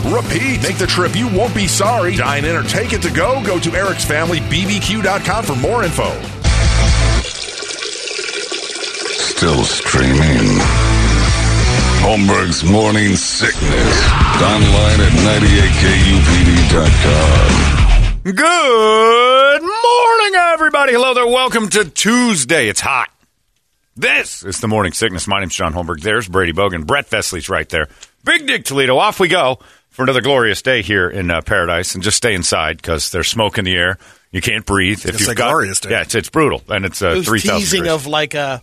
repeat. Make the trip, you won't be sorry. Dine in or take it to go. Go to Eric's Family bbq.com for more info. Still streaming. Holmberg's Morning Sickness. Online at 98kupd.com. Good morning, everybody. Hello there. Welcome to Tuesday. It's hot. This is the Morning Sickness. My name's John Holmberg. There's Brady Bogan. Brett Vesley's right there. Big Dick Toledo. Off we go for another glorious day here in uh, paradise. And just stay inside because there's smoke in the air. You can't breathe. It's a glorious day. Yeah, it's, it's brutal. And it's uh, It 3,000 teasing degrees. of like a,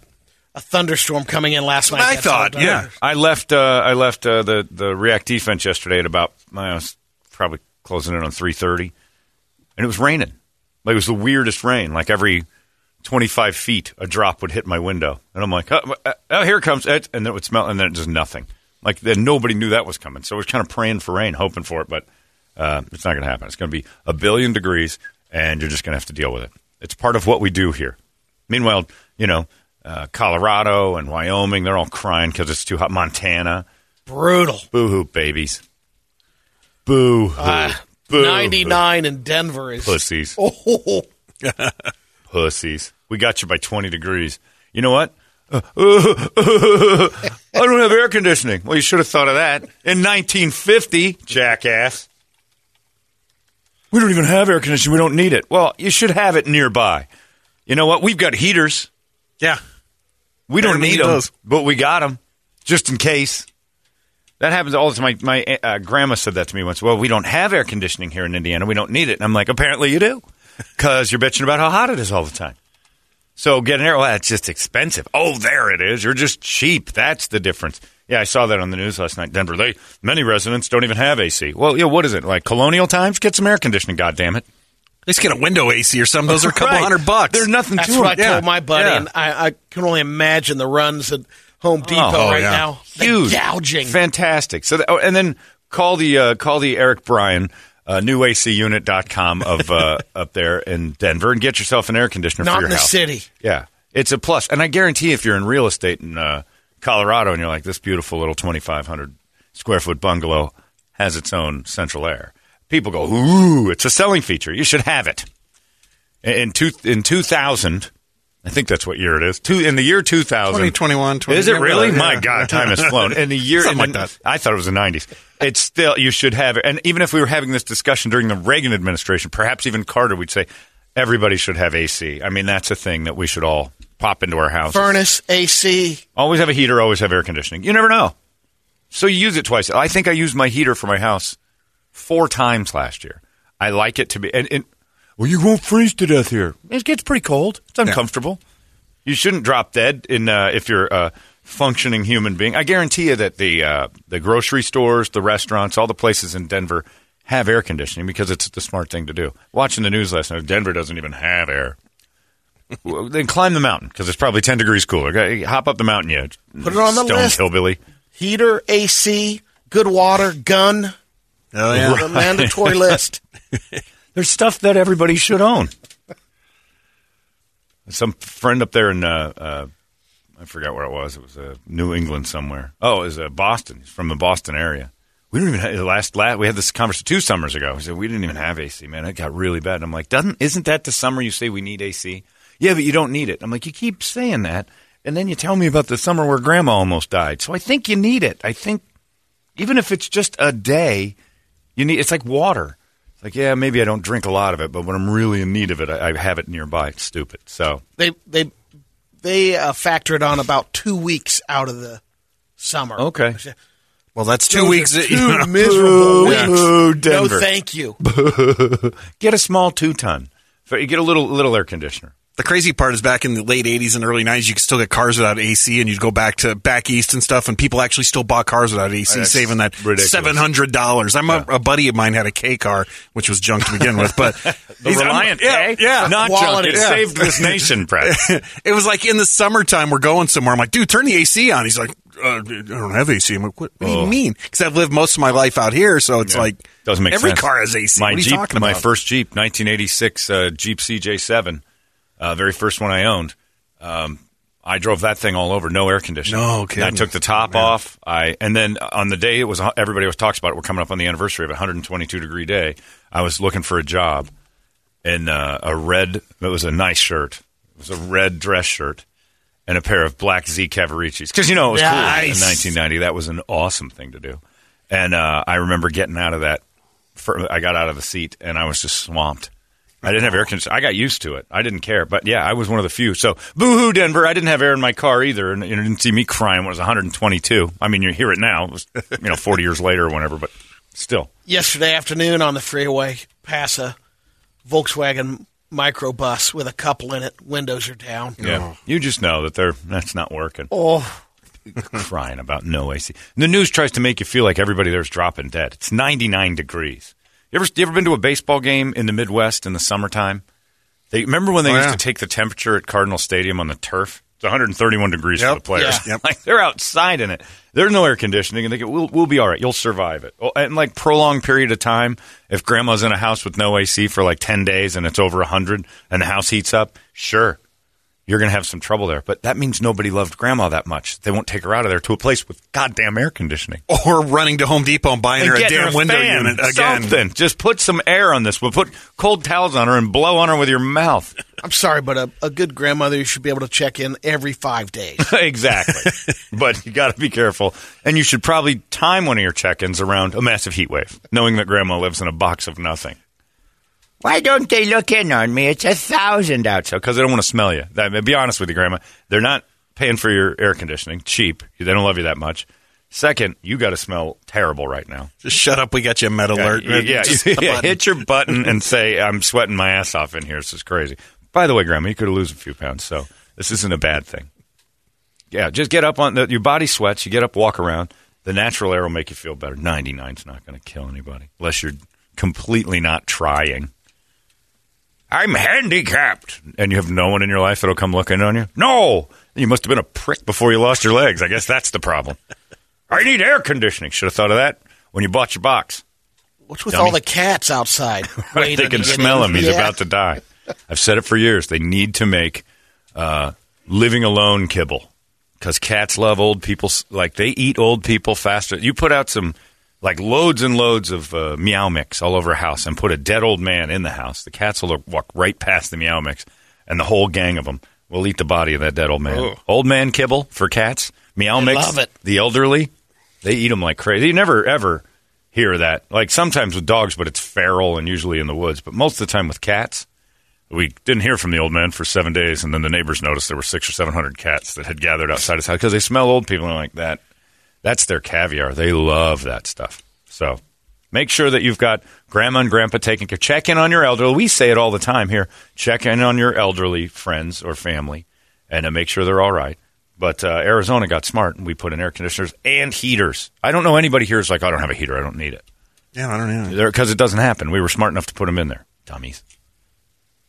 a thunderstorm coming in last night. I That's thought, yeah. I left. Uh, I left uh, the the React defense yesterday at about. I was probably closing in on three thirty, and it was raining. Like it was the weirdest rain. Like every twenty five feet, a drop would hit my window, and I'm like, oh, uh, oh here it comes, it, and then it would smell, and then just nothing. Like then nobody knew that was coming, so I was kind of praying for rain, hoping for it, but uh, it's not going to happen. It's going to be a billion degrees, and you're just going to have to deal with it. It's part of what we do here. Meanwhile, you know, uh, Colorado and Wyoming, they're all crying because it's too hot. Montana, Brutal. boo hoo, babies. Boo hoo. Ah, Boo-hoo. 99 in Denver is. Pussies. Oh, Pussies. We got you by 20 degrees. You know what? Uh, I don't have air conditioning. Well, you should have thought of that. In 1950, jackass. We don't even have air conditioning. We don't need it. Well, you should have it nearby. You know what? We've got heaters. Yeah. We don't Everybody need them, does. but we got them just in case. That happens all the time. My, my uh, grandma said that to me once. Well, we don't have air conditioning here in Indiana. We don't need it. And I'm like, apparently you do, because you're bitching about how hot it is all the time. So get an air. Well, it's just expensive. Oh, there it is. You're just cheap. That's the difference. Yeah, I saw that on the news last night. Denver. They many residents don't even have AC. Well, yeah. What is it like? Colonial times? Get some air conditioning. God damn it. Let's get a window AC or something. Those are a couple Right. hundred bucks. There's nothing that's to what I them. told my buddy, Yeah. and I, I can only imagine the runs at Home Depot Oh, right yeah. now. The huge, gouging. fantastic. So, that, oh, and then call the uh, call the Eric Bryan uh, newacunit.com of uh, up there in Denver and get yourself an air conditioner Not for your in the house. city. Yeah, it's a plus, and I guarantee if you're in real estate in uh, Colorado and you're like this beautiful little 2,500 square foot bungalow has its own central air, people go, "Ooh, it's a selling feature. You should have it." In two in 2000. I think that's what year it is. Two in the year 2000. 2021, 20, Is it really? yeah. My God, time has flown. In the year, Something in like that. I thought it was the '90s. It's still you should have it. And even if we were having this discussion during the Reagan administration, perhaps even Carter, we'd say everybody should have AC. I mean, that's a thing that we should all pop into our house. Furnace, AC. Always have a heater. Always have air conditioning. You never know. So you use it twice. I think I used my heater for my house four times last year. I like it to be. And, and well, you won't freeze to death here. It gets pretty cold. It's uncomfortable. You shouldn't drop dead in uh, if you're a functioning human being. I guarantee you that the uh, the grocery stores, the restaurants, all the places in Denver have air conditioning because it's the smart thing to do. Watching the news last night, Denver doesn't even have air. Well, then climb the mountain because it's probably 10 degrees cooler. Okay, Hop up the mountain, you Put it on the stone list. hillbilly. Heater, AC, good water, gun. Oh yeah. The mandatory list. There's stuff that everybody should own. Some friend up there in, uh, uh, I forgot where it was. It was uh, New England somewhere. Oh, it was uh, Boston. He's from the Boston area. We didn't even have, last, last we had this conversation two summers ago. He said we didn't even have AC, man. It got really bad. And I'm like, doesn't isn't that the summer you say we need AC? Yeah, but you don't need it. I'm like, you keep saying that, and then you tell me about the summer where Grandma almost died. So I think you need it. I think even if it's just a day, you need. It's like water. It's like, yeah, maybe I don't drink a lot of it, but when I'm really in need of it, I, I have it nearby. It's stupid. So They they they uh, factor it on about two weeks out of the summer. Okay. Well, that's two Those are weeks. Two you know. miserable weeks. Boo, No, thank you. get a small two ton. You get a little little air conditioner. The crazy part is back in the late 80s and early 90s, you could still get cars without AC, and you'd go back to back east and stuff, and people actually still bought cars without AC, That's saving that ridiculous. $700. I'm a, a buddy of mine had a K car, which was junk to begin with, but The he's- I'm- Reliant, yeah, yeah. not Quality. junk. It Yeah. saved this nation, Brett. it was like in the summertime, we're going somewhere. I'm like, dude, turn the AC on. He's like, uh, I don't have AC. I'm like, what, what do you mean? Because I've lived most of my life out here, so it's Yeah. like Doesn't make every sense. car has AC. My what are you Jeep, talking my first Jeep, 1986 uh, Jeep CJ7, uh, very first one I owned. Um, I drove that thing all over, no air conditioning. No And I took the top off. I and then on the day it was everybody was talks about it. We're coming up on the anniversary of a 122 degree day. I was looking for a job in uh, a red. It was a nice shirt. It was a red dress shirt and a pair of black Z Cavariccis because you know it was cool in 1990. That was an awesome thing to do. And uh, I remember getting out of that. I got out of the seat and I was just swamped. I didn't have air conditioning. I got used to it. I didn't care. But yeah, I was one of the few. So boo hoo, Denver. I didn't have air in my car either, and you didn't see me crying when it was 122. I mean, you hear it now. It was you know 40 years later or whatever, but still. Yesterday afternoon on the freeway, pass a Volkswagen microbus with a couple in it. Windows are down. Yeah, you just know that they're that's not working. Oh, crying about no AC. The news tries to make you feel like everybody there's dropping dead. It's 99 degrees. You ever you ever been to a baseball game in the Midwest in the summertime? They remember when they Oh, used yeah. to take the temperature at Cardinal Stadium on the turf. It's 131 degrees for the players. Yeah. Yep. Like they're outside in it. There's no air conditioning, and they go, "We'll we'll be all right. You'll survive it." Oh, And like prolonged period of time, if Grandma's in a house with no AC for like 10 days and it's over 100 and the house heats up, sure, you're going to have some trouble there. But that means nobody loved grandma that much. They won't take her out of there to a place with goddamn air conditioning. or running to Home Depot and buying her a damn her window fan, unit again. Something. Just put some air on this. We'll put cold towels on her and blow on her with your mouth. I'm sorry, but a, a good grandmother you should be able to check in every five days. exactly. but you got to be careful. And you should probably time one of your check ins around a massive heat wave, knowing that grandma lives in a box of nothing. Why don't they look in on me? It's a thousand outside because they don't want to smell you. That, be honest with you, Grandma. They're not paying for your air conditioning. Cheap. They don't love you that much. Second, you got to smell terrible right now. Just shut up. We got you a med alert. Yeah, yeah, Just yeah, hit your button and say, "I'm sweating my ass off in here. This is crazy." By the way, Grandma, you could lose a few pounds, so this isn't a bad thing. Yeah, just get up on the, your body sweats. You get up, walk around. The natural air will make you feel better. 99 is not going to kill anybody unless you're completely not trying. I'm handicapped, and you have no one in your life that'll come looking on you. No, you must have been a prick before you lost your legs. I guess that's the problem. I need air conditioning. Should have thought of that when you bought your box. What's with Dummy. all the cats outside? Right, they can smell him. He's Yeah. about to die. I've said it for years. They need to make uh, living alone kibble because cats love old people. Like they eat old people faster. You put out some like loads and loads of uh, meow mix all over a house and put a dead old man in the house. The cats will walk right past the meow mix, and the whole gang of them will eat the body of that dead old man. Old man kibble for cats. Meow mix. love it. The elderly, they eat them like crazy. You never ever hear that. Like sometimes with dogs, but it's feral and usually in the woods. But most of the time with cats, we didn't hear from the old man for seven days, and then the neighbors noticed there were six or seven hundred cats that had gathered outside his house because they smell old people and like that. That's their caviar. They love that stuff. So make sure that you've got grandma and grandpa taking care. Check in on your elderly. We say it all the time here. Check in on your elderly friends or family, and uh, make sure they're all right. But uh, Arizona got smart, and we put in air conditioners and heaters. I don't know anybody here is like, I don't have a heater. I don't need it. Yeah, I don't know. Because it doesn't happen. We were smart enough to put them in there. Dummies.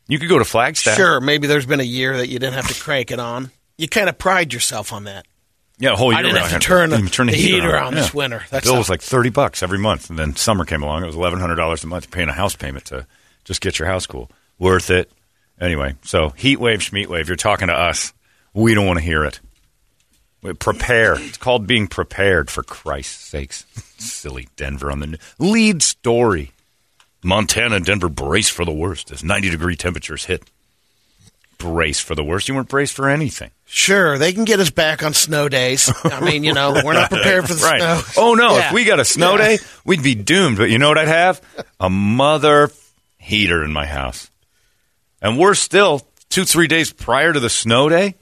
You could go to Flagstaff. Sure, maybe there's been a year that you didn't have to crank it on. You kind of pride yourself on that. Yeah, a whole year. I didn't have to turn, the, turn the heater on this winter. That's bill was like thirty bucks every month, and then summer came along. It was eleven hundred dollars a month paying a house payment to just get your house cool. Worth it. Anyway, so heat wave, schmeat wave. You're talking to us. We don't want to hear it. We- Prepare. It's called being prepared. For Christ's sakes, silly Denver on the lead story. Montana and Denver brace for the worst as ninety degree temperatures hit. Brace for the worst. You weren't braced for anything. Sure, they can get us back on snow days. I mean, you know, we're not prepared for the right. snow. Oh no! Yeah. If we got a snow Yeah. day, we'd be doomed. But you know what I'd have? A mother heater in my house. And worse still, two three days prior to the snow day,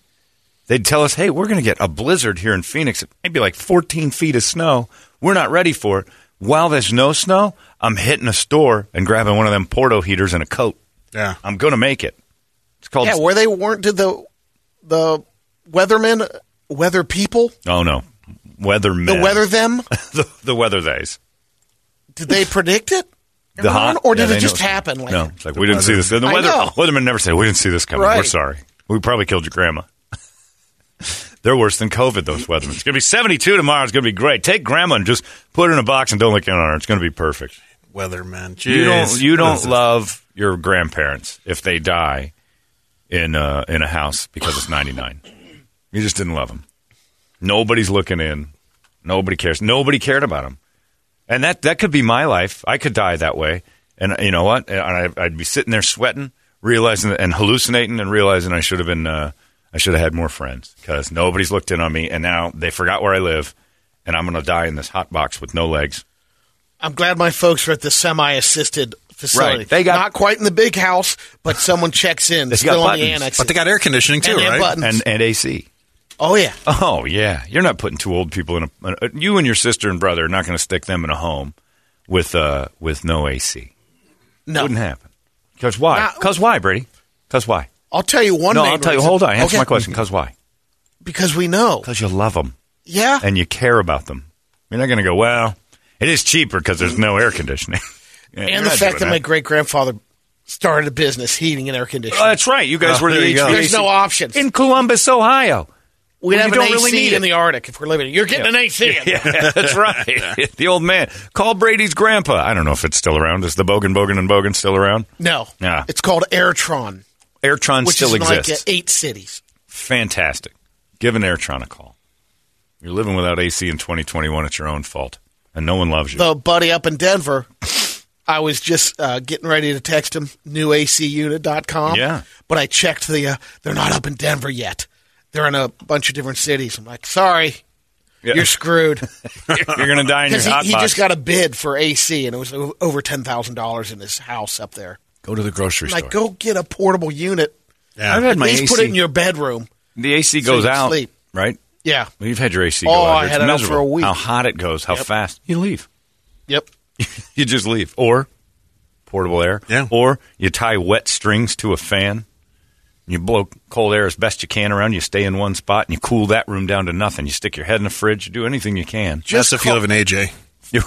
they'd tell us, "Hey, we're going to get a blizzard here in Phoenix. Maybe like 14 feet of snow. We're not ready for it." While there's no snow, I'm hitting a store and grabbing one of them Porto heaters and a coat. Yeah. I'm going to make it. It's called. Yeah, where they weren't did the the weathermen weather people oh no, weathermen. the weather them the, the weather days. did they predict it? The hot, or did yeah, it just know- happen? Like, no, it's like we didn't see this. The I weather, know. weathermen never say we didn't see this coming. We're sorry. We probably killed your grandma. They're worse than COVID. Those weathermen. It's gonna be seventy-two tomorrow. It's gonna be great. Take grandma and just put her in a box and don't look in on her. It's gonna be perfect. Weatherman. You don't. You don't love your grandparents if they die in a, in a house because it's ninety-nine. You just didn't love them. Nobody's looking in. Nobody cares. Nobody cared about them. And that that could be my life. I could die that way. And you know what? And I, I'd be sitting there sweating, realizing and hallucinating, and realizing I should have been. Uh, I should have had more friends because nobody's looked in on me, and now they forgot where I live, and I'm going to die in this hot box with no legs. I'm glad my folks are at the semi-assisted facility. Right. They got- not quite in the big house, but someone checks in They got still on the annex. But they got air conditioning too, And right? buttons. And and AC. oh yeah, Oh yeah, you're not putting two old people in a. You and your sister and brother are not going to stick them in a home with uh with no AC. no. Wouldn't happen. Because why? Because why, Brady? Because why? I'll tell you one. no, I'll tell you. Hold on. Answer Okay. my question. Because why? Because we know. Because you love them Yeah. and you care about them. You're not going to go. Well, it is cheaper because there's no air conditioning. Yeah, and the fact that my great grandfather started a business heating and air conditioning. Oh, that's right. You guys Oh, were the there you There's no options. in Columbus, Ohio. We'd Well, have you an don't AC really need in it. the Arctic if we're living. You're getting an AC. Yeah, that's right. the old man. Call Brady's grandpa. I don't know if it's still around. Is the Bogan, Bogan, and Bogan still around? No. Yeah. It's called Airtron, Airtron which still is in like uh, exists. eight cities. Fantastic. Give an Airtron a call. You're living without AC in 2021. It's your own fault, and no one loves you. The buddy up in Denver, I was just uh, getting ready to text him, newacunit.com. Yeah. But I checked the, uh, they're not up in Denver yet. They're in a bunch of different cities. I'm like, sorry, Yeah. you're screwed. You're going to die in your Because he, hot he box. just got a bid for AC, and it was over $10,000 in his house up there. Go to the grocery I'm like, go get a portable unit. Yeah. I've had At my least AC. put it in your bedroom. the AC so goes you out, sleep. right? Yeah. Well, you've had your AC Oh, go out. I It's had it for a week. How hot it goes, how Yep. fast. You leave. Yep. you just leave. Or portable air. Yeah. Or you tie wet strings to a fan. You blow cold air as best you can around. You stay in one spot and you cool that room down to nothing. You stick your head in the fridge. You do anything you can. Just if you live in AJ.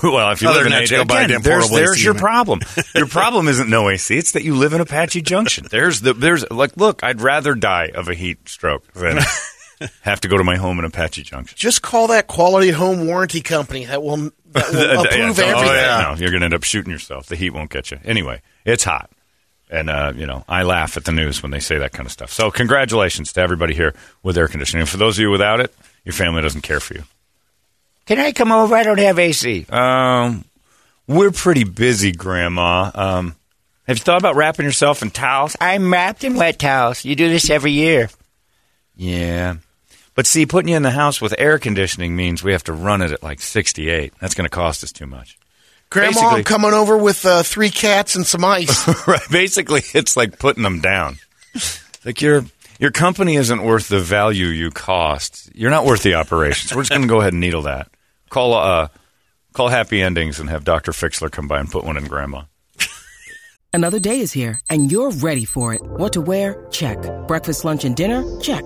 Well, if you Other live in AJ, go buy again, damn there's, portable there's AC your unit. problem. your problem isn't no AC. It's that you live in Apache Junction. There's the there's like look, I'd rather die of a heat stroke than have to go to my home in Apache Junction. Just call that quality home warranty company that will, that will approve don't- everything. oh, yeah. No, you're going to end up shooting yourself. The heat won't get you. Anyway, it's hot. And, uh, you know, I laugh at the news when they say that kind of stuff. So, congratulations to everybody here with air conditioning. And for those of you without it, your family doesn't care for you. Can I come over? I don't have AC. Um, we're pretty busy, Grandma. Um, have you thought about wrapping yourself in towels? I'm wrapped in wet towels. You do this every year. Yeah. But see, putting you in the house with air conditioning means we have to run it at like 68. That's going to cost us too much. Grandma, Basically- I'm coming over with uh, three cats and some ice. right. Basically, it's like putting them down. Like your your company isn't worth the value you cost. You're not worth the operations. We're just going to go ahead and needle that. Call uh call Happy Endings and have Doctor Fixler come by and put one in Grandma. Another day is here, and you're ready for it. What to wear? Check. Breakfast, lunch, and dinner? Check.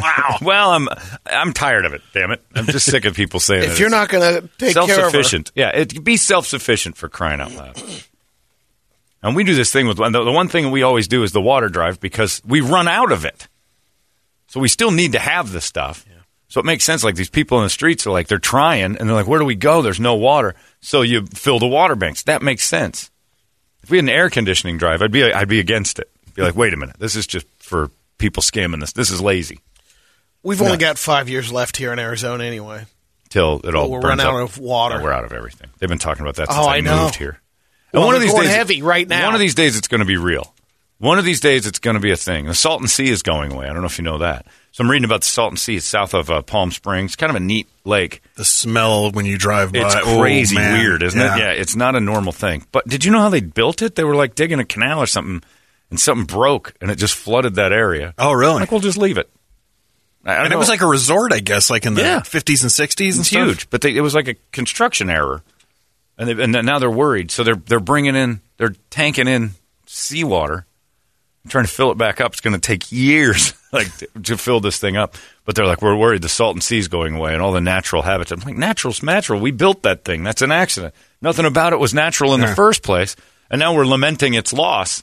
Wow. well, I'm I'm tired of it. Damn it. I'm just sick of people saying If you're not going to take care of her, self-sufficient. Yeah, it be self-sufficient for crying out loud. And we do this thing with the, the one thing we always do is the water drive because we run out of it. So we still need to have the stuff. So it makes sense. Like these people in the streets are like they're trying, and they're like, "Where do we go? There's no water." So you fill the water banks. That makes sense. If we had an air conditioning drive, I'd be I'd be against it. Be like, wait a minute, this is just for people scamming this. This is lazy. we've only got five years left here in Arizona anyway. Till it all we'll burns run out up. of water. Yeah, we're out of everything. They've been talking about that Oh, since I, I know. moved here. Well, one of they're these going days, heavy right now. One of these days, it's going to be real. One of these days, it's going to be a thing. The Salton Sea is going away. I don't know if you know that. So I'm reading about the Salton Sea. It's south of uh, Palm Springs. Kind of a neat lake. The smell when you drive by. It's oh, crazy man. weird, isn't it? Yeah, it's not a normal thing. But did you know how they built it? They were like digging a canal or something, and something broke, and it just flooded that area. Oh, really? Like, we'll just leave it. And it was like a resort, I guess, like in the Yeah. 50s and 60s and It's stuff. huge, but they, it was like a construction error, and they, and now they're worried. So they're they're bringing in, they're tanking in seawater, trying to fill it back up. It's going to take years, like to, to fill this thing up. But they're like, we're worried the salt Salton Sea's going away and all the natural habitat. I'm like, natural's natural. We built that thing. That's an accident. Nothing about it was natural in the first place, and now we're lamenting its loss.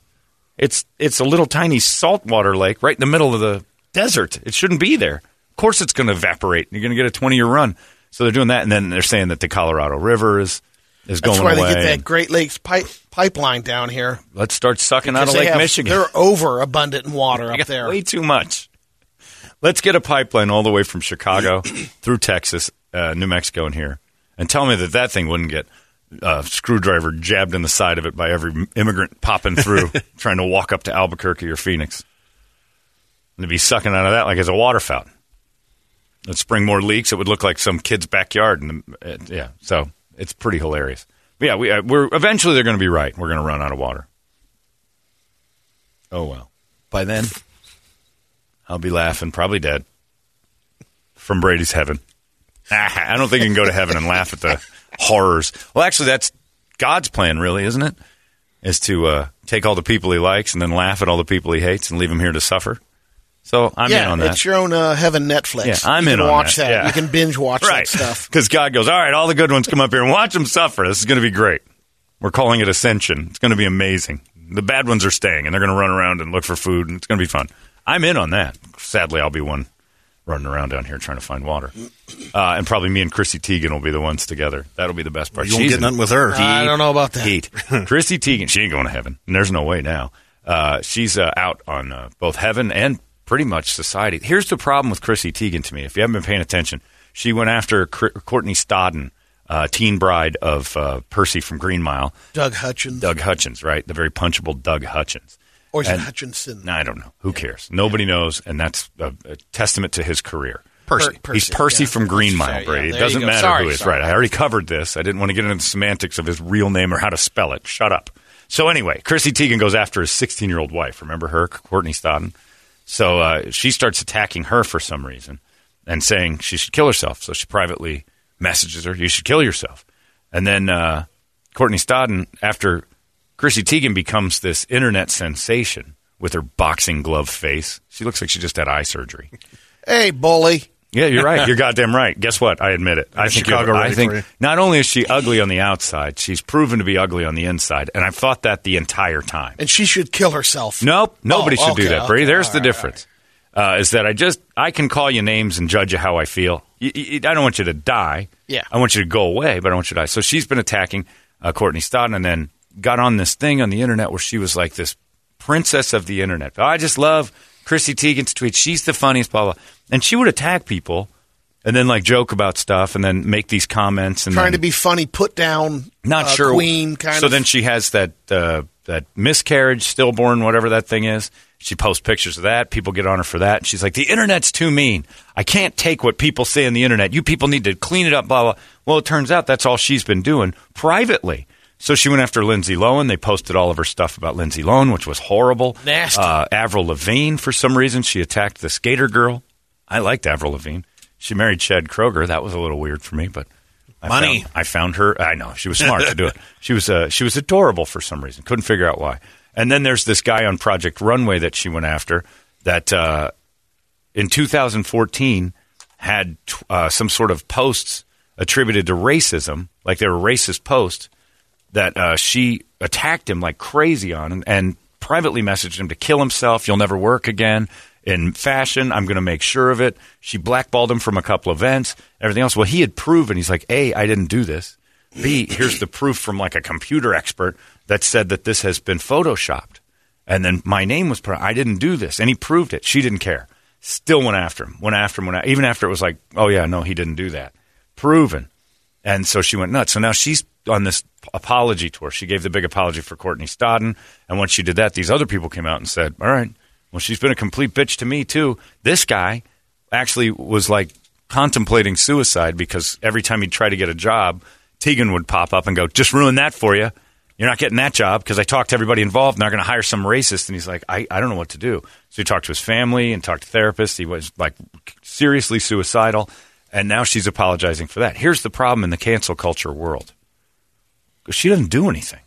It's it's a little tiny saltwater lake right in the middle of the desert. It shouldn't be there. Of course, it's going to evaporate. You're going to get a 20 year run. So they're doing that, and then they're saying that the Colorado River is is going away. That's why away. they get that Great Lakes pipe, pipeline down here. Let's start sucking out of Lake have- Michigan. They're over abundant in water up there. Way too much. Let's get a pipeline all the way from Chicago through Texas, uh, New Mexico, and here, and tell me that that thing wouldn't get uh, screwdriver jabbed in the side of it by every immigrant popping through, trying to walk up to Albuquerque or Phoenix, and to be sucking out of that like it's a water fountain. It'd spring more leaks. It would look like some kid's backyard, and uh, yeah, so it's pretty hilarious. But yeah, we uh, we're eventually they're going to be right. We're going to run out of water. Oh well. By then, I'll be laughing, probably dead from Brady's heaven. I don't think you can go to heaven and laugh at the horrors. Well, actually, that's God's plan, really, isn't it? Is to uh, take all the people he likes and then laugh at all the people he hates and leave them here to suffer. So I'm yeah, in on that. it's your own uh, heaven Netflix. Yeah, I'm you in can on watch that, that. yeah. You can binge watch right. that stuff. Because God goes, all right, all the good ones come up here and watch them suffer. This is going to be great. We're calling it ascension. It's going to be amazing. The bad ones are staying, and they're going to run around and look for food, and it's going to be fun. I'm in on that. Sadly, I'll be one running around down here trying to find water, uh, and probably me and Chrissy Teigen will be the ones together. That'll be the best part. You won't She's get nothing with her. I don't know about that. Heat. Chrissy Teigen, she ain't going to heaven. And there's no way now. Uh, she's uh, out on uh, both heaven and pretty much society. Here's the problem with Chrissy Teigen to me. If you haven't been paying attention, she went after Cr- Courtney Stodden, uh, teen bride of uh, Percy from Green Mile, Doug Hutchins. Doug Hutchins, right? The very punchable Doug Hutchins. or is it Hutchinson? No, I don't know. Who cares? Nobody knows, and that's a, a testament to his career. Percy. Per- He's Percy, Percy yeah. from Green Let's Mile, say, yeah, Brady. it doesn't matter Sorry, who is sorry. right. I already covered this. I didn't want to get into the semantics of his real name or how to spell it. Shut up. So anyway, Chrissy Teigen goes after his 16 year old wife. Remember her, Courtney Stodden? So uh, she starts attacking her for some reason and saying she should kill herself. So she privately messages her, "You should kill yourself." And then uh, Courtney Stodden, after Chrissy Teigen becomes this internet sensation with her boxing glove face, she looks like she just had eye surgery. Hey, bully. Yeah, you're right. You're goddamn right. Guess what? I admit it. I think Chicago I think not only is she ugly on the outside, she's proven to be ugly on the inside, and I've thought that the entire time. And she should kill herself. Nope, nobody Oh, should do that, Brady. okay. There's the right, difference. Uh, is that I just I can call you names and judge you how I feel. I don't want you to die. Yeah. I want you to go away, but I want you to die. So she's been attacking uh, Courtney Stodden, and then got on this thing on the internet where she was like this princess of the internet. I just love Chrissy Teigen's tweets. She's the funniest, blah blah. And she would attack people, and then like joke about stuff, and then make these comments, and Trying then, to be funny, put down not uh, sure queen kind of so of. then she has that uh, that miscarriage stillborn whatever that thing is she posts pictures of that people get on her for that and she's like the internet's too mean i can't take what people say on the internet you people need to clean it up blah blah well it turns out that's all she's been doing privately So she went after Lindsay Lohan. They posted all of her stuff about Lindsay Lohan, which was horrible. Nasty. Uh, Avril Lavigne, for some reason, she attacked the skater girl. I liked Avril Lavigne. She married Chad Kroeger. That was a little weird for me, but I Money. Found, I found her. I know she was smart to do it. She was uh, she was adorable for some reason. Couldn't figure out why. And then there's this guy on Project Runway that she went after. That uh, in 2014 had uh, some sort of posts attributed to racism, like they were racist posts that uh, she attacked him like crazy on and, and privately messaged him to kill himself. You'll never work again in fashion. I'm going to make sure of it. She blackballed him from a couple of events, everything else. Well, he had proven, he's like, A, I didn't do this. B, here's the proof from like a computer expert that said that this has been photoshopped. And then my name was put. I didn't do this, and he proved it. She didn't care. Still went after him. Went after him. Went a- even after it was like, oh yeah, no, he didn't do that. Proven. And so she went nuts. So now she's on this apology tour. She gave the big apology for Courtney Stodden, and once she did that, these other people came out and said, "All right, well, she's been a complete bitch to me too." This guy actually was like contemplating suicide because every time he'd try to get a job, Teigen would pop up and go, "Just ruin that for you." You're not getting that job because I talked to everybody involved and they're going to hire some racist. And he's like, I, I don't know what to do. So he talked to his family and talked to therapists. He was like seriously suicidal. And now she's apologizing for that. Here's the problem in the cancel culture world she doesn't do anything.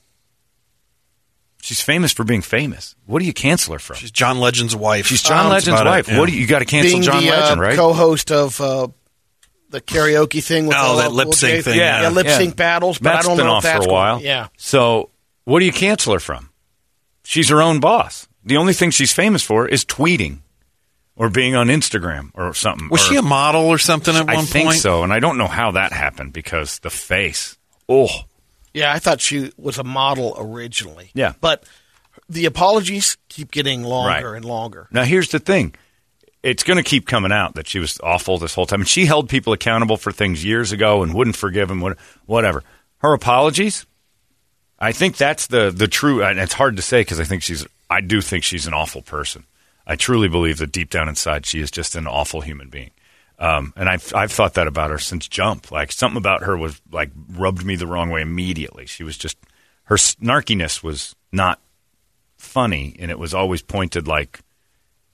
She's famous for being famous. What do you cancel her from? She's John Legend's wife. She's John Um, Legend's about it, wife. yeah. What do you, you got to cancel Being John the Legend, uh, right? co-host of uh, the karaoke thing with Oh, LL that lip sync thing, Yeah, yeah. lip sync battles. But That's I don't been know off if that's for a going- while. Yeah, So what do you cancel her from? She's her own boss. The only thing she's famous for is tweeting or being on Instagram or something. Was Or- she a model or something at I one think point? so, and I don't know how that happened because the face. Oh, yeah. I thought she was a model originally. Yeah. but the apologies keep getting longer Right. and longer. Now, here's the thing. It's going to keep coming out that she was awful this whole time. And she held people accountable for things years ago and wouldn't forgive them, whatever. Her apologies, I think that's the, the true, and it's hard to say because I think she's, I do think she's an awful person. I truly believe that deep down inside she is just an awful human being. Um, and I've, I've thought that about her since Jump. Like something about her was like rubbed me the wrong way immediately. She was just, her snarkiness was not funny and it was always pointed like,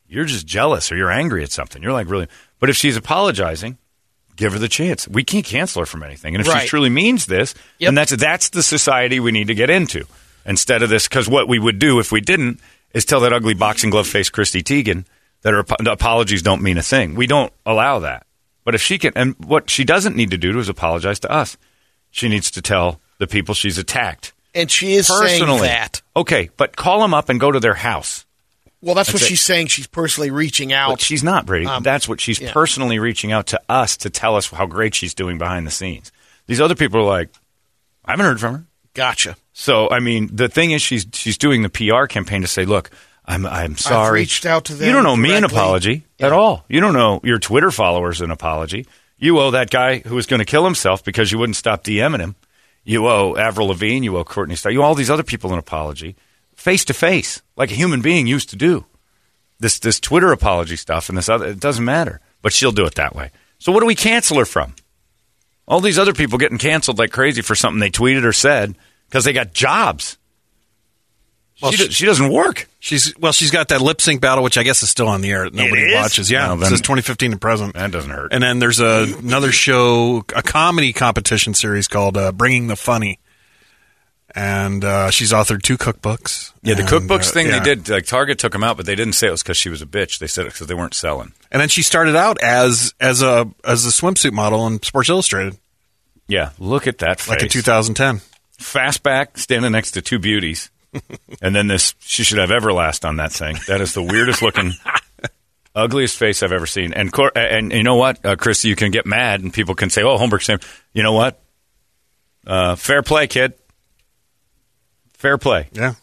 you're just jealous or you're angry at something. You're like really, but if she's apologizing, give her the chance. We can't cancel her from anything. And if Right. she truly means this, Yep. then that's that's the society we need to get into instead of this. Because what we would do if we didn't is tell that ugly boxing glove face Christy Teigen that her apologies don't mean a thing. We don't allow that. But if she can, and what she doesn't need to do is apologize to us. She needs to tell the people she's attacked And she is personally. saying that. Okay, but call them up and go to their house. Well, that's, what it. she's saying. She's personally reaching out. But she's not, Brady. Um, That's what she's yeah. personally reaching out to us to tell us how great she's doing behind the scenes. These other people are like, I haven't heard from her. Gotcha. So, I mean, the thing is, she's she's doing the PR campaign to say, look, I'm I'm sorry. reached out to them You don't owe me an directly. apology at all. You don't owe your Twitter followers an apology. You owe that guy who was going to kill himself because you wouldn't stop DMing him. You owe Avril Lavigne. You owe Courtney Starr. You owe all these other people an apology, face to face, like a human being used to do. This this Twitter apology stuff and this other it doesn't matter. But she'll do it that way. So what do we cancel her from? All these other people getting canceled like crazy for something they tweeted or said because they got jobs. Well, she, she- do- she doesn't work. She's well, she's got that lip sync battle, which I guess is still on the air. Nobody watches. Yeah, No, then- says 2015 to present. That doesn't hurt. And then there's a, another show, a comedy competition series called uh, Bringing the Funny, and uh, she's authored two cookbooks. yeah, the And, cookbooks uh, thing yeah. they did, like Target took them out, but they didn't say it was because she was a bitch. They said it because they weren't selling. And then she started out as as a as a swimsuit model in Sports Illustrated, Yeah, look at that face. like in 2010. Fastback standing next to two beauties, and then this. She should have Everlast on that thing. That is the weirdest looking, ugliest face I've ever seen. And Cor- and you know what, uh, Christy, you can get mad and people can say, "Oh, Holmberg's same." You know what? Uh, fair play, kid. Fair play. Yeah,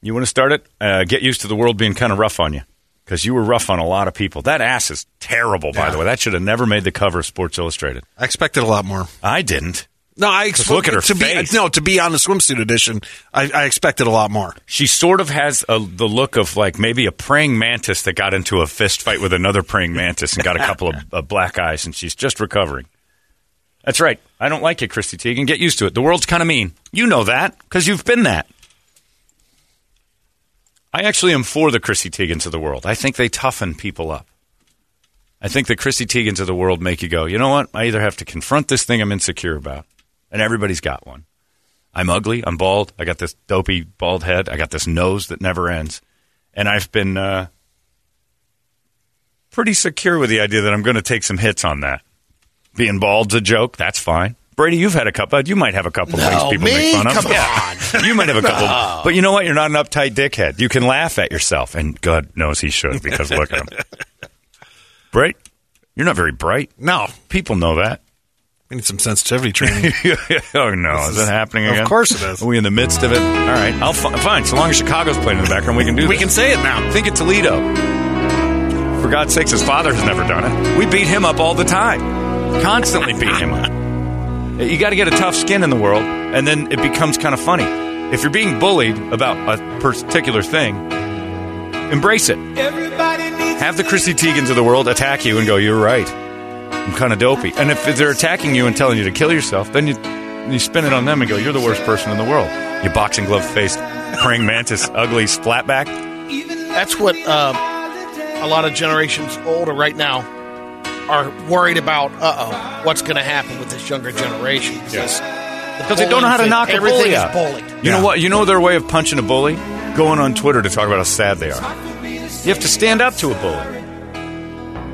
You want to start it? Uh, get used to the world being kind of rough on you because you were rough on a lot of people. That ass is terrible, by Yeah. the way. That should have never made the cover of Sports Illustrated. I expected a lot more. I didn't. No, I Just look at her to face. Be, no, to be on the swimsuit edition, I, I expected a lot more. She sort of has a, the look of like maybe a praying mantis that got into a fist fight with another praying mantis and got a couple of, black eyes, and she's just recovering. That's right. I don't like it, Christy Teigen. Get used to it. The world's kind of mean. You know that because you've been that. I actually am for the Chrissy Teigens of the world. I think they toughen people up. I think the Chrissy Teigens of the world make you go, you know what? I either have to confront this thing I'm insecure about, and everybody's got one. I'm ugly. I'm bald. I got this dopey bald head. I got this nose that never ends. And I've been uh, pretty secure with the idea that I'm going to take some hits on that. Being bald's a joke. That's fine. Brady, you've had a couple. You might have a couple No, things people me? make fun of. Come Yeah. you might have a couple. But you know what? You're not an uptight dickhead. You can laugh at yourself, and God knows he should because look at him. Bright, you're not very bright. No, People know that. We need some sensitivity training. oh no, is that happening again? Of course it is. Are we in the midst of it? All right, I'll fi- fine. So long as Chicago's playing in the background, we can do. This. We this. can say it now. Think of Toledo. For God's sakes, his father has never done it. We beat him up all the time. Constantly beat him up. You got to get a tough skin in the world, and then it becomes kind of funny. If you're being bullied about a particular thing, embrace it. Have the Chrissy Teigens of the world attack you and go, "You're right. I'm kind of dopey." And if they're attacking you and telling you to kill yourself, then you you spin it on them and go, "You're the worst person in the world." You boxing glove faced praying mantis, ugly flatback. That's what um, a lot of generations older right now are worried about. Uh oh, what's going to happen with this younger generation? Because Because they don't know how to knock a bully out. bullied. You Yeah. know what? You know their way of punching a bully? Going on Twitter to talk about how sad they are. You have to stand up to a bully.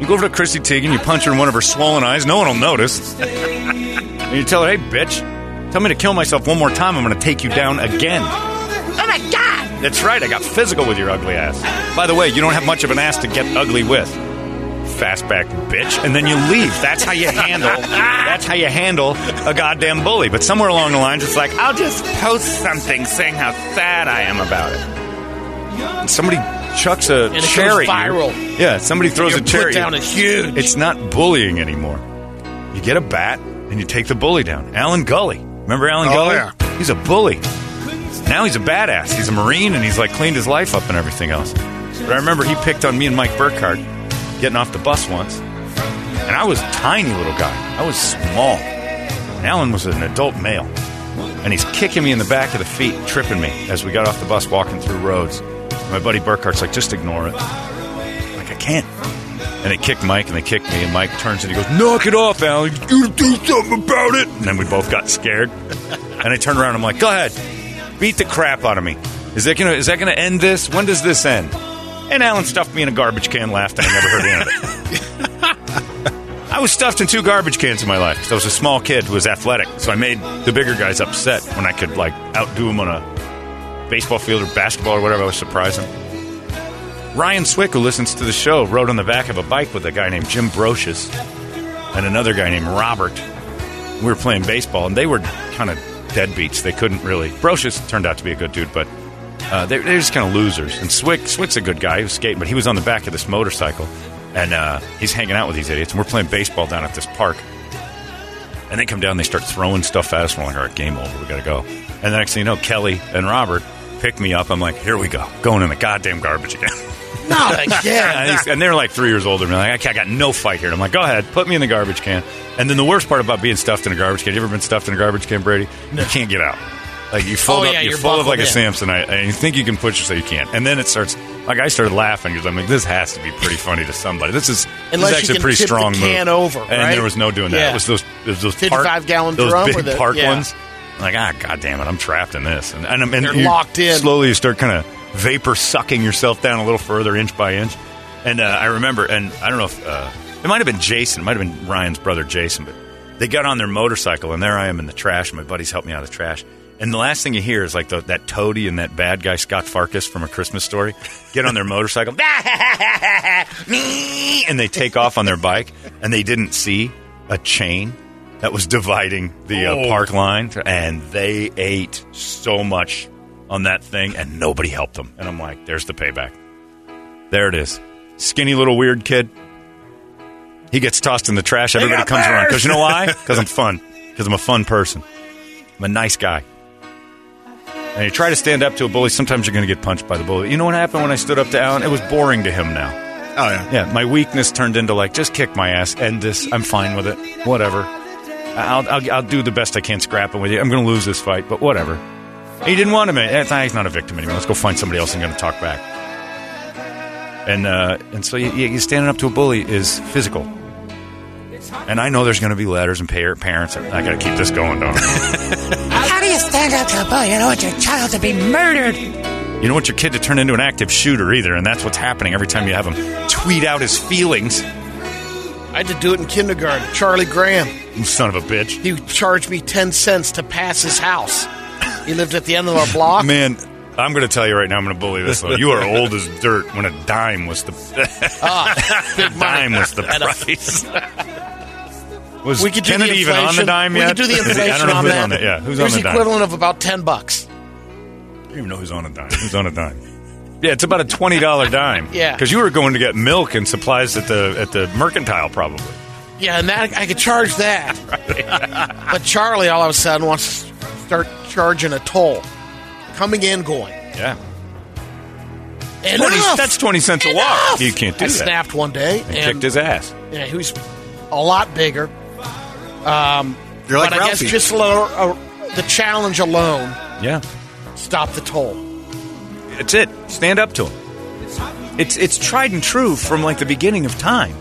You go over to Chrissy Teigen, you punch her in one of her swollen eyes, no one will notice. and you tell her, hey, bitch, tell me to kill myself one more time, I'm going to take you down again. Oh my God! That's right, I got physical with your ugly ass. By the way, you don't have much of an ass to get ugly with. Fastback bitch, and then you leave. That's how you handle. That's how you handle a goddamn bully. But somewhere along the lines, it's like I'll just post something saying how sad I am about it. And somebody chucks a And it goes cherry. viral. Yeah, somebody throws Your a cherry. down is huge. It's not bullying anymore. You get a bat and you take the bully down. Alan Gully. Remember Alan Oh, Gully? yeah. He's a bully. Now he's a badass. He's a Marine and he's like cleaned his life up and everything else. But I remember he picked on me and Mike Burkhardt getting off the bus once. And I was a tiny little guy. I was small. And Alan was an adult male. And he's kicking me in the back of the feet, tripping me as we got off the bus walking through roads. My buddy Burkhart's like, just ignore it. I'm like, I can't. And they kicked Mike and they kicked me, and Mike turns and he goes, Knock it off, Alan. You do something about it. And then we both got scared. and I turned around, I'm like, Go ahead. Beat the crap out of me. Is that gonna is that gonna end this? When does this end? And Alan stuffed me in a garbage can, laughed, and I never heard the end of it. I was stuffed in two garbage cans in my life. 'cause I was a small kid who was athletic, so I made the bigger guys upset when I could like outdo them on a baseball field or basketball or whatever. I was surprising. Ryan Swick, who listens to the show, rode on the back of a bike with a guy named Jim Brocious and another guy named Robert. We were playing baseball, and they were kind of deadbeats. They couldn't really. Brocious turned out to be a good dude, but uh, they, they're just kind of losers. And Swick, Swick's a good guy. He was skating, but he was on the back of this motorcycle, and uh, he's hanging out with these idiots. And we're playing baseball down at this park. And they come down, they start throwing stuff at us. We're like, all right, game over. We got to go. And the next thing you know, Kelly and Robert pick me up. I'm like, here we go, going in the goddamn garbage again. Not again. and, they're like three years older. And they're like, I got no fight here. And I'm like, go ahead, put me in the garbage can. And then the worst part about being stuffed in a garbage can, you ever been stuffed in a garbage can, Brady? You can't get out. Like you fold Oh, up, yeah, you're, you're full of like a. Samsonite, and you think you can push yourself, you can't. And then it starts. Like I started laughing because I'm like, this has to be pretty funny to somebody. This is, this is actually a pretty strong can move. over, and there was no doing that. Yeah. It was those, it was those 55 park, gallon those drum big park yeah. ones. Like, ah, god damn it, I'm trapped in this, and, and, and They're locked in. Slowly, you start kind of vapor sucking yourself down a little further, inch by inch. And uh, I remember, and I don't know if uh, it might have been Jason, it might have been Ryan's brother Jason, but they got on their motorcycle, and there I am in the trash. And My buddies helped me out of the trash. And the last thing you hear is like the, that toady and that bad guy Scut Farkus from A Christmas Story get on their motorcycle, and they take off on their bike, and they didn't see a chain that was dividing the uh, Oh. park line, and they ate so much on that thing, and nobody helped them. And I'm like, there's the payback. There it is. Skinny little weird kid. He gets tossed in the trash. Everybody comes around. Because you know why? Because I'm fun. Because I'm a fun person. I'm a nice guy. And you try to stand up to a bully, sometimes you're going to get punched by the bully. You know what happened when I stood up to Alan? It was boring to him now. Oh yeah. Yeah, my weakness turned into like, just kick my ass, end this. I'm fine with it. Whatever. I'll, I'll, I'll do the best I can scrapping with you. I'm going to lose this fight, but whatever. He didn't want him. Eh, He's not a victim anymore. Let's go find somebody else and going to talk back. And uh, and so you, you standing up to a bully is physical. And I know there's going to be letters and par- parents. I got to keep this going, don't I? How do you stand up to a bully? You don't want your child to be murdered. You don't want your kid to turn into an active shooter either, and that's what's happening every time you have him tweet out his feelings. I had to do it in kindergarten. Charlie Graham. You son of a bitch. He charged me 10 cents to pass his house. He lived at the end of our block. Man, I'm going to tell you right now, I'm going to bully this one. You are old as dirt when a dime was the Ah, big dime was the price. Was We could do Kennedy the even on the inflation. dime we could do the inflation I don't know on who's that. on it. Yeah, who's There's on the the dime? equivalent of about 10 bucks. I don't even know who's on a dime. Who's on a dime? Yeah, it's about a twenty dollar dime. Yeah. because you were going to get milk and supplies at the at the mercantile, probably. Yeah, and that I could charge that. but Charlie all of a sudden wants to start charging a toll. Coming in, going. Yeah, Enough! 20 that's twenty cents a walk. Enough! You can't do I that. snapped one day And and kicked his ass. Yeah, he was a lot bigger. Um, You're like but I guess Ralphie. just a little, uh, the challenge alone Yeah, stopped the toll. It's it. Stand up to him. It's it's tried and true from like the beginning of time.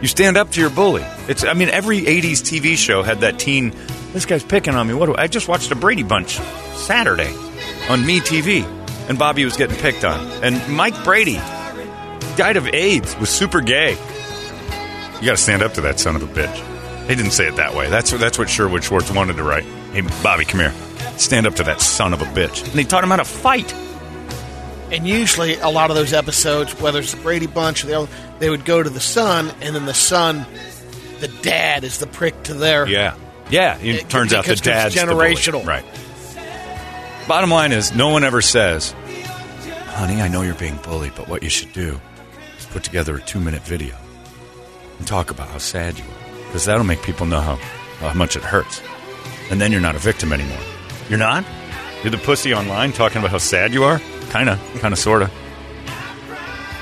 You stand up to your bully. It's I mean every '80s TV show had that teen. This guy's picking on me. What do I just watched a Brady Bunch Saturday on Me TV, and Bobby was getting picked on, and Mike Brady died of AIDS. Was super gay. You got to stand up to that son of a bitch. He didn't say it that way. That's that's what Sherwood Schwartz wanted to write. Hey, Bobby, come here. Stand up to that son of a bitch. And he taught him how to fight. And usually, a lot of those episodes, whether it's the Brady Bunch or the other, they would go to the son, and then the son, the dad, is the prick to their. Yeah. Yeah. It, It- turns out the dad's the generational. Right. Bottom line is, no one ever says, honey, I know you're being bullied, but what you should do is put together a two minute video and talk about how sad you are. Because that'll make people know how, how much it hurts. And then you're not a victim anymore. You're not? You're the pussy online talking about how sad you are? Kind of. Kind of, sort of.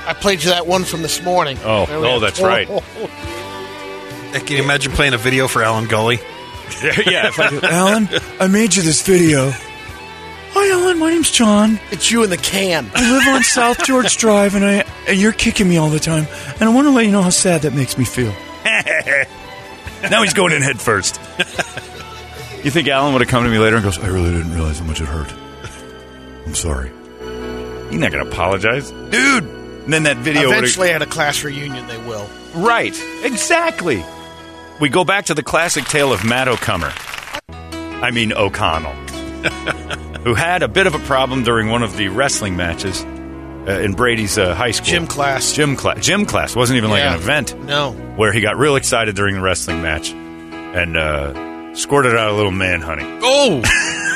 I played you that one from this morning. Oh, There we oh, go. that's right. Can you imagine playing a video for Alan Gully? yeah. If I do, Alan, I made you this video. Hi, Alan. My name's John. It's you in the can. I live on South George Drive, and I and you're kicking me all the time. And I want to let you know how sad that makes me feel. now he's going in head first. you think Alan would have come to me later and goes, "I really didn't realize how much it hurt. I'm sorry." He's not going to apologize, dude. And then that video. Eventually, at a class reunion, they will. Right. Exactly. We go back to the classic tale of Matt O'Connor. I mean O'Connell, who had a bit of a problem during one of the wrestling matches uh, in Brady's uh, high school Gym class. Gym class. Gym class wasn't even like Yeah. an event No. where he got real excited during the wrestling match and uh, squirted out a little man honey Oh,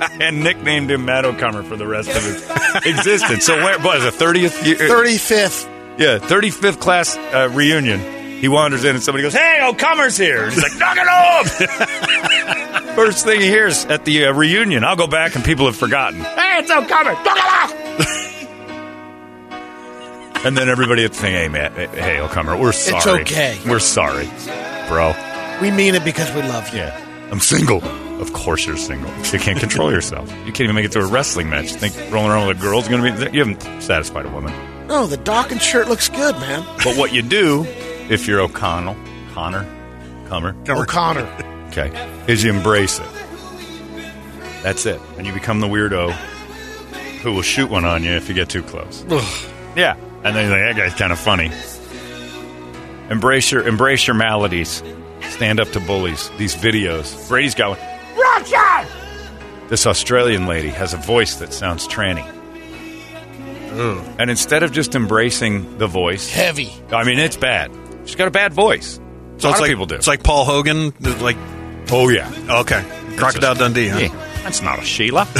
and nicknamed him Matt O'Connor for the rest of his existence. So where was it? Thirtieth year? 35th. Yeah, 35th class uh, reunion. He wanders in and somebody goes, Hey, O'Comer's here. And he's like, Knock it off! First thing he hears at the uh, reunion, I'll go back and people have forgotten. Hey, it's O'Comer! Knock it off! and then everybody at the thing, Hey, Matt, hey, O'Comer, we're sorry. It's okay. We're sorry, bro. We mean it because we love you. Yeah. I'm single. Of course you're single. You can't control yourself. You can't even make it to a wrestling match. You think rolling around with a girl's going to be. You haven't satisfied a woman. No, the Dawkins shirt looks good, man. But what you do, if you're O'Connell, Connor, Comer, O'Connor. okay, is you embrace it. That's it. And you become the weirdo who will shoot one on you if you get too close. Yeah. And then you're like, that guy's kind of funny. Embrace your embrace your maladies. Stand up to bullies. These videos. Brady's got one. Roger! This Australian lady has a voice that sounds tranny. Hmm. And instead of just embracing the voice, Heavy. I mean, it's bad. She's got a bad voice. so a lot it's of like people do. It's like Paul Hogan. Like, oh yeah, okay, Crocodile Dundee. Huh? Yeah, that's not a Sheila.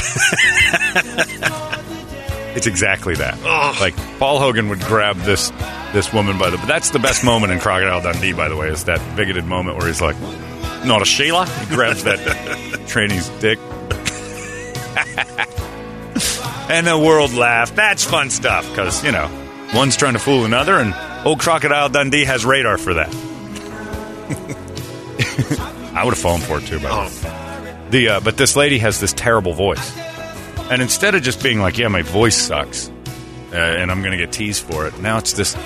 it's exactly that. Like Paul Hogan would grab this this woman by the. That's the best moment in Crocodile Dundee, by the way, is that bigoted moment where he's like, "Not a Sheila." He grabs that trainee's dick, and the world laughed. That's fun stuff because you know one's trying to fool another, and old Crocodile Dundee has radar for that. I would have fallen for it too. By the way, the uh, but this lady has this terrible voice, and instead of just being like, "Yeah, my voice sucks," uh, and I'm going to get teased for it, now it's this.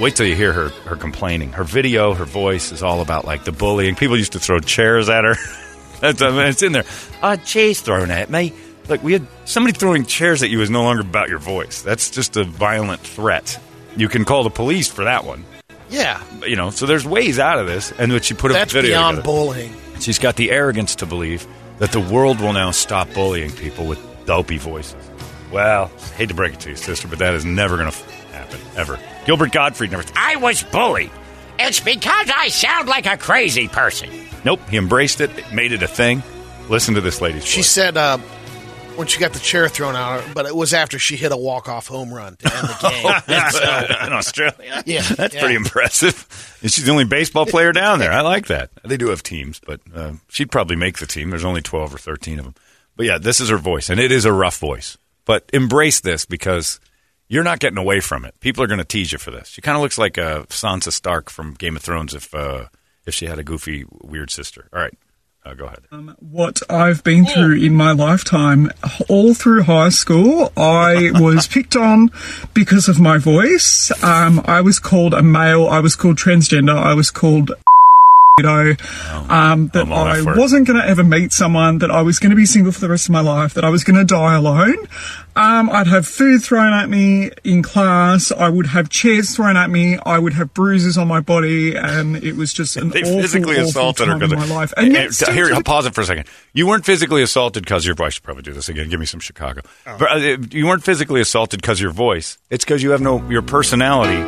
Wait till you hear her her complaining. Her video, her voice is all about like the bullying. People used to throw chairs at her. That's, I mean, it's in there. Uh, chairs thrown at me. Like we had somebody throwing chairs at you is no longer about your voice. That's just a violent threat. You can call the police for that one. Yeah, You know, so there's ways out of this, and what she put a that's video beyond together. bullying. She's got the arrogance to believe that the world will now stop bullying people with dopey voices. Well, hate to break it to you, sister, but that is never going to happen ever. Gilbert Gottfried never. I was bullied. It's because I sound like a crazy person. Nope, he embraced it, made it a thing. Listen to this lady's She voice. said uh, when she got the chair thrown out, but it was after she hit a walk off home run to end the game. in Australia. Yeah, that's yeah. pretty impressive. And she's the only baseball player down there. I like that. They do have teams, but uh, she'd probably make the team. There's only 12 or 13 of them. But yeah, this is her voice, and it is a rough voice. But embrace this because you're not getting away from it. People are going to tease you for this. She kind of looks like uh, Sansa Stark from Game of Thrones if uh, if she had a goofy, weird sister. All right, uh, go ahead. what I've been through in my lifetime. All through high school, I was picked on because of my voice. Um, I was called a male. I was called transgender. I was called um, that I'm all I for it. wasn't going to ever meet someone, that I was going to be single for the rest of my life, that I was going to die alone. Um, I'd have food thrown at me in class. I would have chairs thrown at me. I would have bruises on my body, and it was just an They awful, physically awful assaulted her time in my life. And yet, still here, I'll pause it for a second. You weren't physically assaulted because your voice. I should probably do this again. Give me some Chicago. Oh. But, uh, you weren't physically assaulted because your voice. It's because you have no your personality.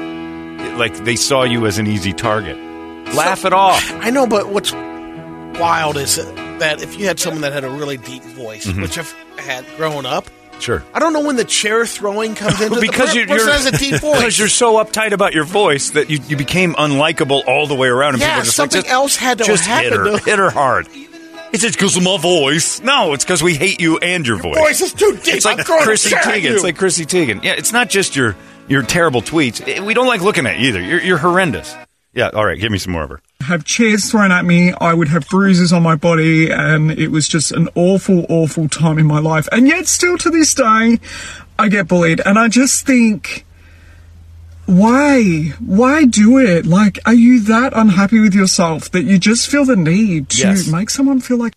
Like they saw you as an easy target. Laugh it off. I know, but what's wild is that if you had someone that had a really deep voice, Mhm. which I've had growing up, Sure. I don't know when the chair throwing comes into because the you, per- person you're has a deep voice. because you're so uptight about your voice that you, you became unlikable all the way around. And Yeah, people are just something like, else had to just happen Hit her, to- hit her hard. It's just because of my voice. No, it's because we hate you and your voice. voice is too deep. It's like Chrissy Teigen. you. It's like Chrissy Teigen. Yeah, it's not just your your terrible tweets. Eh, We don't like looking at you either. You're, you're horrendous. Yeah. All right. Give me some more of her. have chairs thrown at me. I would have bruises on my body, and it was just an awful, awful time in my life. And yet, still to this day, I get bullied. And I just think, why? Why do it? Like, are you that unhappy with yourself that you just feel the need to Yes. make someone feel like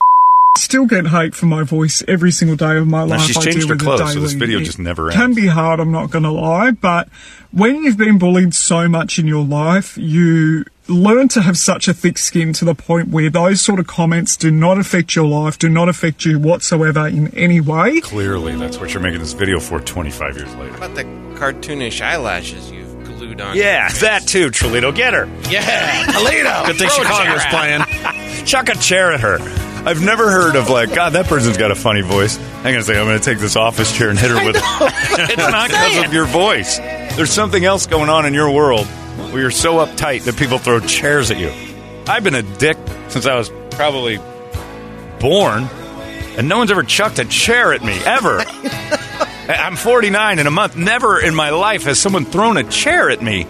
Still get hate for my voice every single day of my Now, life. she's I changed deal her with it clothes, so this daily. video just never Can be hard, I'm not going to lie, but when you've been bullied so much in your life, you learn to have such a thick skin to the point where those sort of comments do not affect your life, do not affect you whatsoever in any way. Clearly, that's what you're making this video for 25 years later. How about the cartoonish eyelashes you've glued on? Yeah, that too, Trolito. Get her. Yeah, Toledo. Good thing Throw a Chicago's playing. Chuck a chair at her. I've never heard of like, God, that person's got a funny voice. I'm gonna say I'm gonna take this office chair and hit her with it. it's not because of your voice. There's something else going on in your world where you're so uptight that people throw chairs at you. I've been a dick since I was probably born, and no one's ever chucked a chair at me ever. I'm 49 in a month. Never in my life has someone thrown a chair at me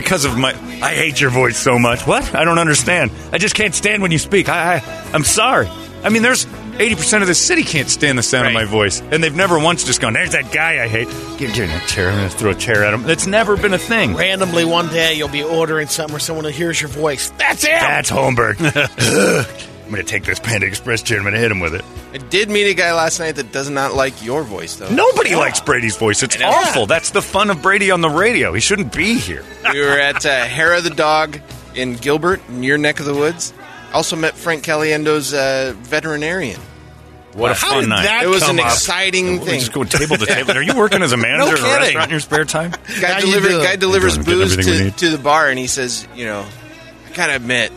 because of my. I hate your voice so much. What? I don't understand. I just can't stand when you speak. I, I I'm sorry. I mean, there's 80% of the city can't stand the sound of my voice, and they've never once just gone. There's that guy I hate. Get, give me that chair. I'm going to throw a chair at him. That's never been a thing. Randomly one day you'll be ordering something or someone hears your voice. That's it. That's Holmberg. I'm going to take this Panda Express chair. I'm going to hit him with it. I did meet a guy last night that does not like your voice, though. Nobody likes Brady's voice. It's awful. That's the fun of Brady on the radio. He shouldn't be here. we were at uh, Hair of the Dog in Gilbert, in your neck of the woods. Also met Frank Caliendo's uh, veterinarian. What a How fun night. that It was an up? exciting thing. just go table to table. Are you working as a manager at a restaurant in your spare time? Guy, deliver, guy delivers booze to, to the bar, and he says, you know, I gotta admit,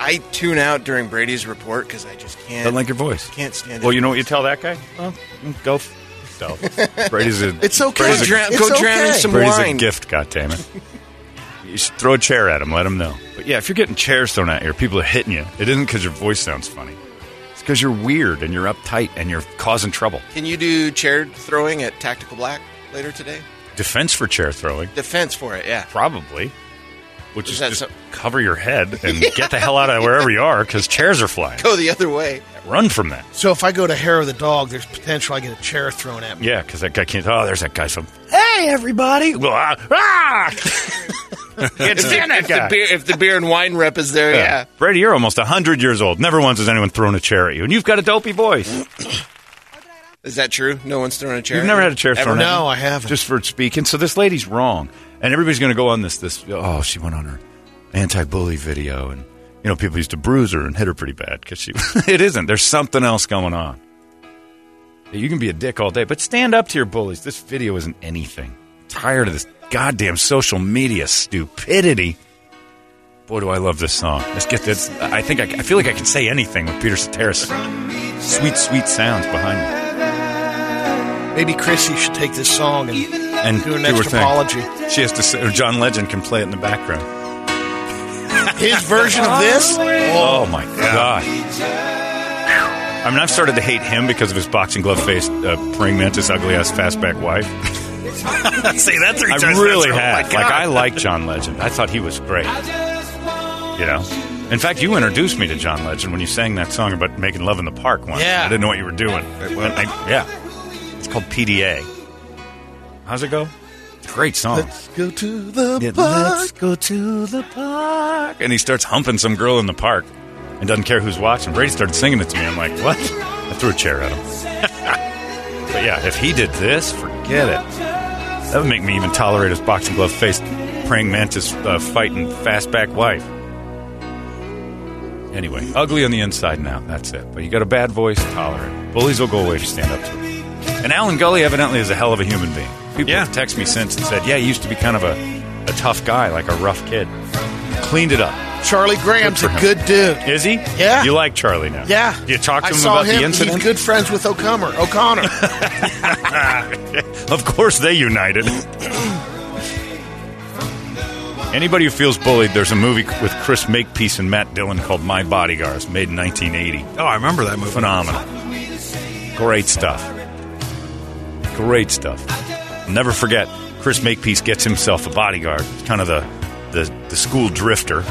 I tune out during Brady's report because I just can't. Doesn't like your voice. Can't stand it. Well, you know what you tell that guy? Well, go f- yourself. Brady's a It's okay. Brady's a, Go drown- go drown in some Brady's wine. a gift. God damn it! You should throw a chair at him. Let him know. But yeah, if you're getting chairs thrown at you, or people are hitting you, it isn't because your voice sounds funny. It's because you're weird and you're uptight and you're causing trouble. Can you do chair throwing at Tactical Black later today? Defense for chair throwing, Defense for it, yeah. probably. Which is, Is that just so- cover your head and get the hell out of wherever you are because chairs are flying. Go the other way. Run from that. So if I go to hair of the dog, there's potential I get a chair thrown at me. Yeah, because that guy can't. Oh, there's that guy from. Hey, everybody! Well, ah, ah! it's If, that if the guy. beer, if the beer and wine rep is there, yeah. Brady, you're almost hundred years old. Never once has anyone thrown a chair at you, and you've got a dopey voice. Is that true? No one's thrown a chair. You've never had a chair Ever? thrown you? No, I haven't. Just for speaking. So this lady's wrong, and everybody's going to go on this. This oh, she went on her anti-bully video, and you know people used to bruise her and hit her pretty bad because she. it isn't. There's something else going on. You can be a dick all day, but stand up to your bullies. This video isn't anything. tired of this goddamn social media stupidity. Boy, do I love this song. Let's get this. I think I, I feel like I can say anything with Peter Cetera's sweet, sweet sounds behind me. Maybe Chrissy should take this song and, And do an do extra apology. She has to say, or John Legend can play it in the background. His version of this? Oh, my God. I mean, I've started to hate him because of his boxing glove faced uh, praying mantis, ugly ass fastback wife. Say that three I times. really fast. Oh, have. like, I like John Legend. I thought he was great. You know? In fact, you introduced me to John Legend when you sang that song about making love in the park once. Yeah. I didn't know what you were doing. I- yeah. It's called PDA. How's it go? Great song. Let's go to the Yeah, park. Let's go to the park. And he starts humping some girl in the park and doesn't care who's watching. Brady started singing it to me. I'm like, what? I threw a chair at him. but yeah, if he did this, forget it. That would make me even tolerate his boxing glove faced praying mantis uh, fighting fastback wife. Anyway, ugly on the inside now. That's it. But you got a bad voice, tolerate it. Bullies will go away if you stand up to them. And Alan Gully evidently is a hell of a human being. People have texted me since and said, yeah, he used to be kind of a, a tough guy, like a rough kid. Cleaned it up. Charlie Graham's Good a good dude. Is he? Yeah. You like Charlie now? Yeah. You talk to him about him. the incident? He's good friends with O'Connor. O'Connor. of course they united. Anybody who feels bullied, there's a movie with Chris Makepeace and Matt Dillon called My Bodyguards, made in 1980. Oh, I remember that movie. Phenomenal. Great stuff. Great stuff. Never forget, Chris Makepeace gets himself a bodyguard. Kind of the, the, the school drifter,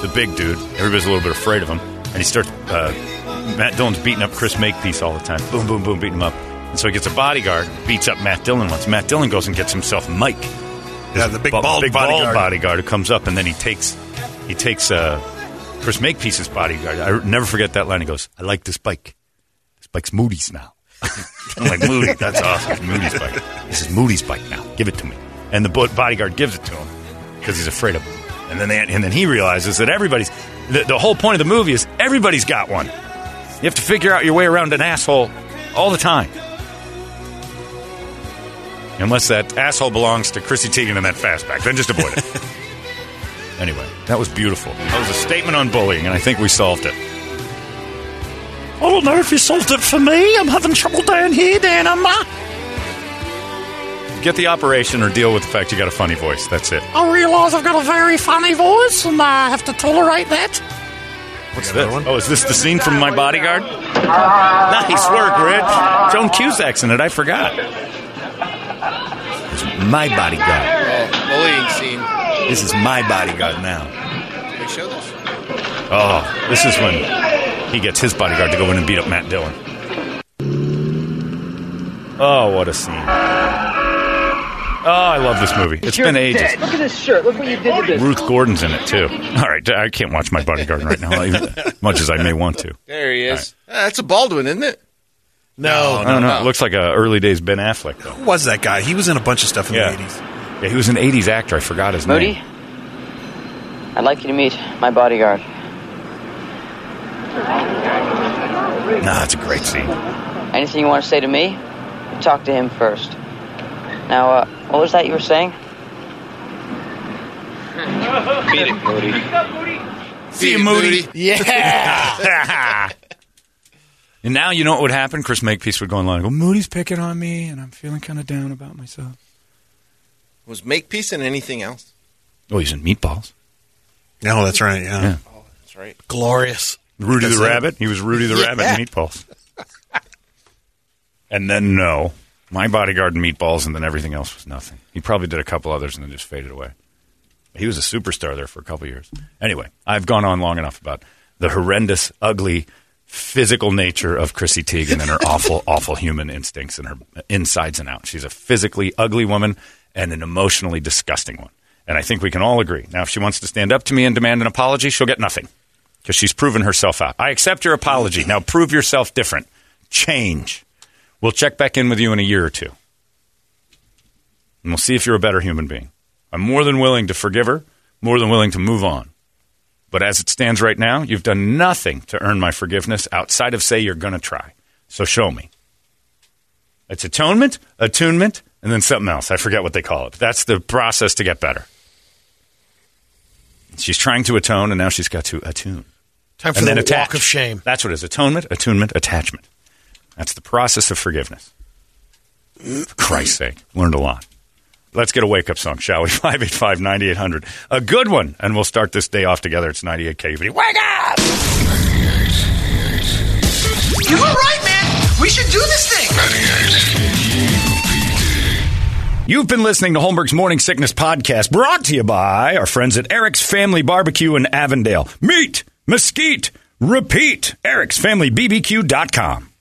the big dude. Everybody's a little bit afraid of him. And he starts, uh, Matt Dillon's beating up Chris Makepeace all the time. Boom, boom, boom, beating him up. And so he gets a bodyguard, beats up Matt Dillon once. Matt Dillon goes and gets himself Mike. Yeah, the big bu- bald big bodyguard. bald bodyguard who comes up and then he takes he takes uh, Chris Makepeace's bodyguard. I never forget that line. He goes, "I like this bike. This bike's Moody's now." I'm like, "Moody, that's awesome. Moody's bike. This is Moody's bike now. Give it to me." And the bodyguard gives it to him because he's afraid of him. And then they, and then he realizes that everybody's the, the whole point of the movie is everybody's got one. You have to figure out your way around an asshole all the time. Unless that asshole belongs to Chrissy Teigen and that fastback, then just avoid it. anyway, that was beautiful. That was a statement on bullying, and I think we solved it. I don't know if you solved it for me. I'm having trouble down here, Dan. I'm, uh, Get the operation or deal with the fact you got a funny voice. That's it. I realise I've got a very funny voice and I have to tolerate that. What's this? One? Oh, is this the scene from My Bodyguard? Nice work, Rich. Joan Cusack's in it. I forgot. It's My Bodyguard. Oh, bullying scene. This is My Bodyguard now. Can we show this? Oh, this is when he gets his bodyguard to go in and beat up Matt Dillon. Oh, what a scene. Oh, I love this movie. It's been ages. Look at this shirt. Look what you did to this. Ruth Gordon's in it, too. All right, I can't watch My Bodyguard right now, even, much as I may want to. There he is. Ah, that's a Baldwin, isn't it? No, I don't know. It looks like a early days Ben Affleck, though. Who was that guy? He was in a bunch of stuff in Yeah. the 80s. Yeah, he was an 80s actor. I forgot his Moody, name. I'd like you to meet my bodyguard. Nah, it's a great scene. Anything you want to say to me, talk to him first. Now, uh, what was that you were saying? Beat it, Moody. See you, Moody. Yeah. And now you know what would happen? Chris Makepeace would go online and go, Moody's picking on me, and I'm feeling kind of down about myself. Was Makepeace in anything else? Oh, he's in Meatballs. No, that's right. Yeah. Yeah. That's right. Glorious. Rudy That's the it. Rabbit. He was Rudy the Yeah. Rabbit in Meatballs. and then no, My Bodyguard and Meatballs, and then everything else was nothing. He probably did a couple others and then just faded away. He was a superstar there for a couple years. Anyway, I've gone on long enough about the horrendous, ugly, physical nature of Chrissy Teigen and her awful, awful human instincts and her insides and out. She's a physically ugly woman and an emotionally disgusting one. And I think we can all agree. Now, if she wants to stand up to me and demand an apology, she'll get nothing because she's proven herself out. I accept your apology. Now prove yourself different. Change. We'll check back in with you in a year or two. And we'll see if you're a better human being. I'm more than willing to forgive her, more than willing to move on. But as it stands right now, you've done nothing to earn my forgiveness outside of say you're going to try. So show me. It's atonement, attunement, and then something else. I forget what they call it. That's the process to get better. She's trying to atone, and now she's got to attune. Time for and the then walk attach. of shame. That's what it is atonement, attunement, attachment. That's the process of forgiveness. For Christ's sake, learned a lot. Let's get a wake up song, shall we? 585 9800. A good one, and we'll start this day off together. It's 98 KUPD. Wake up! You were right, man. We should do this thing. You've been listening to Holmberg's Morning Sickness Podcast, brought to you by our friends at Eric's Family Barbecue in Avondale. Meet, mesquite, repeat. Eric'sFamilyBBQ.com.